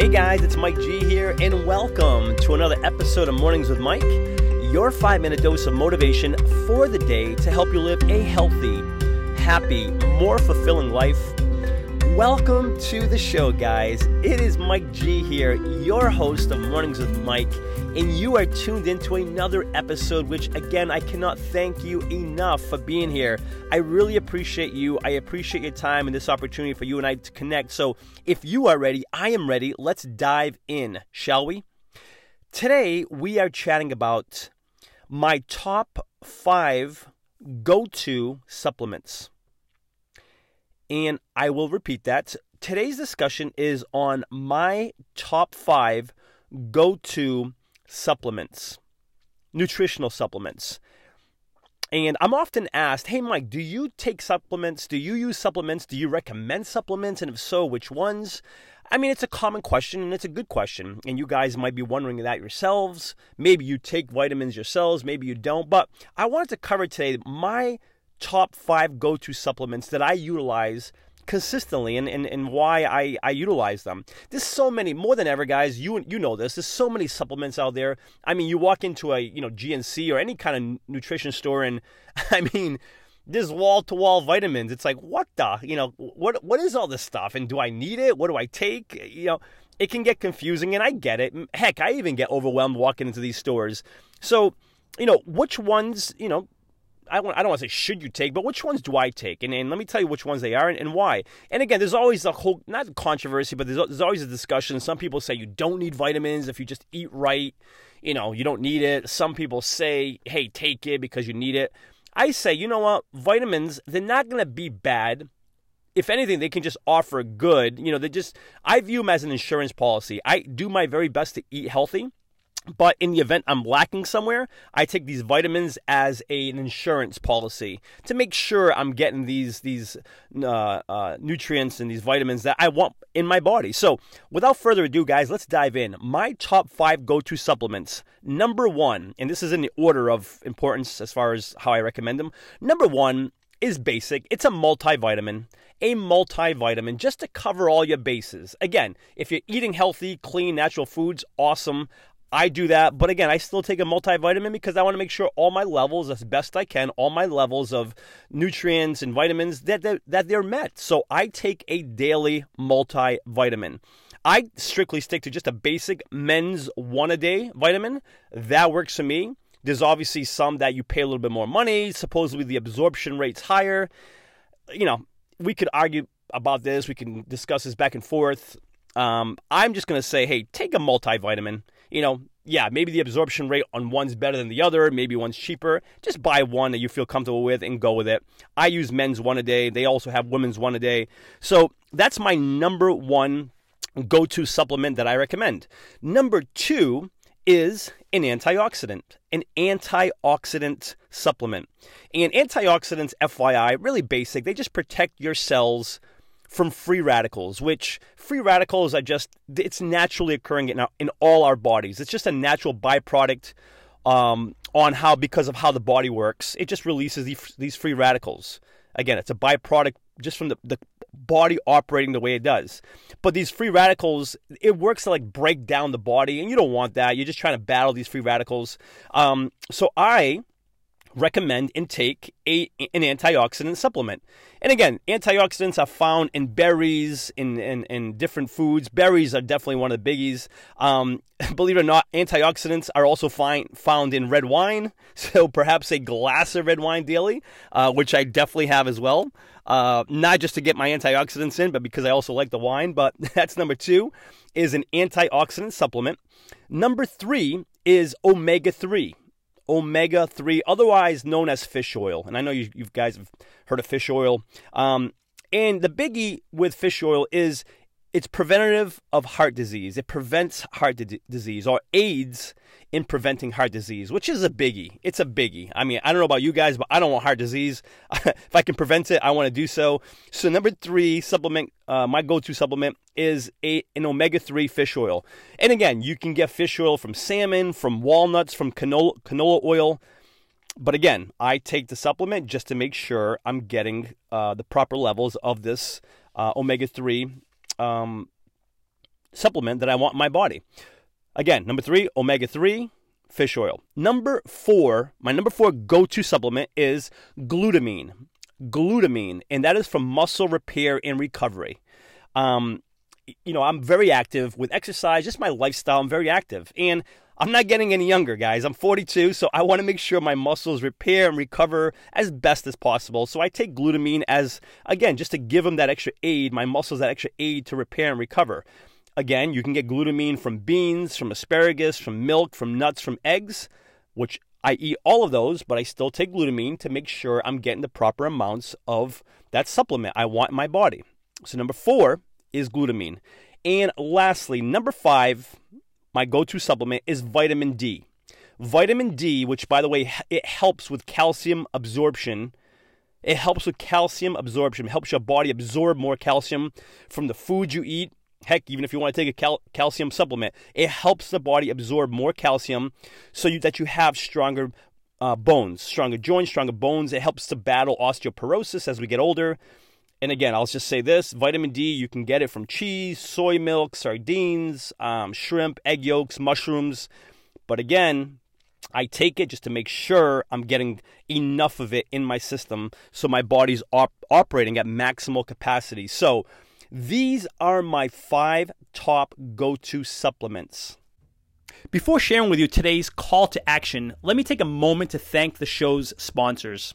Hey guys, it's Mike G here, and welcome to another episode of Mornings with Mike, your five minute dose of motivation for the day to help you live a healthy, happy, more fulfilling life. Welcome to the show, guys. It is Mike G here, your host of Mornings with Mike, and you are tuned into another episode, which again, I cannot thank you enough for being here. I really appreciate you. I appreciate your time and this opportunity for you and I to connect. So, if you are ready, I am ready. Let's dive in, shall we? Today, we are chatting about my top five go to supplements. And I will repeat that. Today's discussion is on my top five go to supplements, nutritional supplements. And I'm often asked, hey, Mike, do you take supplements? Do you use supplements? Do you recommend supplements? And if so, which ones? I mean, it's a common question and it's a good question. And you guys might be wondering that yourselves. Maybe you take vitamins yourselves, maybe you don't. But I wanted to cover today my top five go to supplements that I utilize consistently and, and, and why I, I utilize them. There's so many, more than ever, guys. You you know this. There's so many supplements out there. I mean, you walk into a you know GNC or any kind of nutrition store, and I mean, there's wall to wall vitamins. It's like what the you know what what is all this stuff, and do I need it? What do I take? You know, it can get confusing, and I get it. Heck, I even get overwhelmed walking into these stores. So, you know, which ones you know I, don't want to say should you take, but which ones do I take? And, and let me tell you which ones they are and, and why. And again, there's always a whole, not controversy, but there's, there's always a discussion. Some people say you don't need vitamins if you just eat right. You know, you don't need it. Some people say, hey, take it because you need it. I say, you know what? Vitamins, they're not going to be bad if anything, they can just offer good. You know, they just, I view them as an insurance policy. I do my very best to eat healthy. But in the event I'm lacking somewhere, I take these vitamins as a, an insurance policy to make sure I'm getting these these uh, uh, nutrients and these vitamins that I want in my body. So, without further ado, guys, let's dive in. My top five go-to supplements. Number one, and this is in the order of importance as far as how I recommend them. Number one is basic. It's a multivitamin a multivitamin just to cover all your bases. Again, if you're eating healthy, clean, natural foods, awesome. I do that, but again, I still take a multivitamin because I want to make sure all my levels, as best I can, all my levels of nutrients and vitamins that they're, that they're met. So I take a daily multivitamin. I strictly stick to just a basic men's one a day vitamin. That works for me. There's obviously some that you pay a little bit more money. Supposedly the absorption rate's higher. You know, we could argue about this. We can discuss this back and forth. Um, I'm just going to say, hey, take a multivitamin you know, yeah, maybe the absorption rate on one's better than the other, maybe one's cheaper. Just buy one that you feel comfortable with and go with it. I use men's one a day. They also have women's one a day. So that's my number one go to supplement that I recommend. Number two is an antioxidant, an antioxidant supplement. And antioxidants, FYI, really basic. They just protect your cells from free radicals, which free radicals are just, it's naturally occurring in, our, in all our bodies. It's just a natural byproduct um, on how, because of how the body works, it just releases these, free radicals. Again, it's a byproduct just from the, the body operating the way it does. But these free radicals, it works to like break down the body, and you don't want that. You're just trying to battle these free radicals. Um, so I recommend and take a, an antioxidant supplement. And again, antioxidants are found in berries, in, in, in different foods. Berries are definitely one of the biggies. Um, believe it or not, antioxidants are also find, found in red wine. So perhaps a glass of red wine daily, uh, which I definitely have as well. Uh, not just to get my antioxidants in, but because I also like the wine. But that's number two, is an antioxidant supplement. Number three is omega 3 omega 3, otherwise known as fish oil. And I know you, you guys have heard of fish oil. Um, and the biggie with fish oil is it's preventative of heart disease. It prevents heart di- disease or aids in preventing heart disease, which is a biggie. It's a biggie. I mean, I don't know about you guys, but I don't want heart disease. if I can prevent it, I want to do so. So, number three supplement, uh, my go to supplement is a, an omega 3 fish oil. And again, you can get fish oil from salmon, from walnuts, from canola, canola oil. But again, I take the supplement just to make sure I'm getting uh, the proper levels of this uh, omega 3 um, supplement that I want in my body. Again, number three, omega 3 fish oil. Number four, my number four go to supplement is glutamine. Glutamine, and that is for muscle repair and recovery. Um, you know, I'm very active with exercise, just my lifestyle. I'm very active. And I'm not getting any younger, guys. I'm 42, so I want to make sure my muscles repair and recover as best as possible. So I take glutamine as, again, just to give them that extra aid, my muscles that extra aid to repair and recover. Again, you can get glutamine from beans, from asparagus, from milk, from nuts, from eggs, which I eat all of those, but I still take glutamine to make sure I'm getting the proper amounts of that supplement I want in my body. So, number four is glutamine. And lastly, number five, my go to supplement is vitamin D. Vitamin D, which by the way, it helps with calcium absorption. It helps with calcium absorption, it helps your body absorb more calcium from the food you eat. Heck, even if you want to take a cal- calcium supplement, it helps the body absorb more calcium so you, that you have stronger uh, bones, stronger joints, stronger bones. It helps to battle osteoporosis as we get older. And again, I'll just say this vitamin D, you can get it from cheese, soy milk, sardines, um, shrimp, egg yolks, mushrooms. But again, I take it just to make sure I'm getting enough of it in my system so my body's op- operating at maximal capacity. So, these are my five top go to supplements. Before sharing with you today's call to action, let me take a moment to thank the show's sponsors.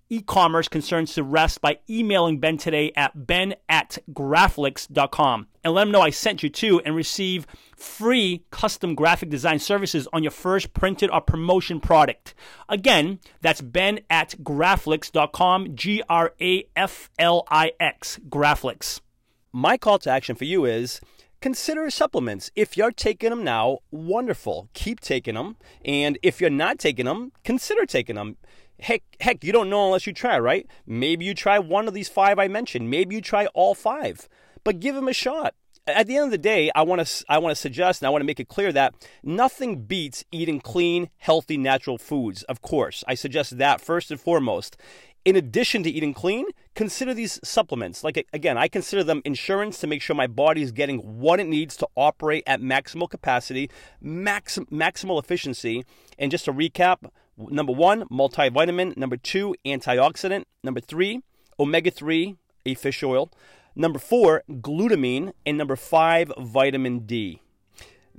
e-commerce concerns to rest by emailing Ben today at ben at graflix.com and let him know I sent you to and receive free custom graphic design services on your first printed or promotion product. Again, that's ben at graflix.com, G-R-A-F-L-I-X, Graflix. My call to action for you is consider supplements. If you're taking them now, wonderful. Keep taking them. And if you're not taking them, consider taking them heck, heck, you don't know unless you try, right? Maybe you try one of these five I mentioned. Maybe you try all five, but give them a shot. At the end of the day, I want to I want to suggest and I want to make it clear that nothing beats eating clean, healthy, natural foods. Of course, I suggest that first and foremost. In addition to eating clean, consider these supplements. Like again, I consider them insurance to make sure my body is getting what it needs to operate at maximal capacity, max, maximal efficiency. And just to recap, Number one, multivitamin. Number two, antioxidant. Number three, omega 3, a fish oil. Number four, glutamine. And number five, vitamin D.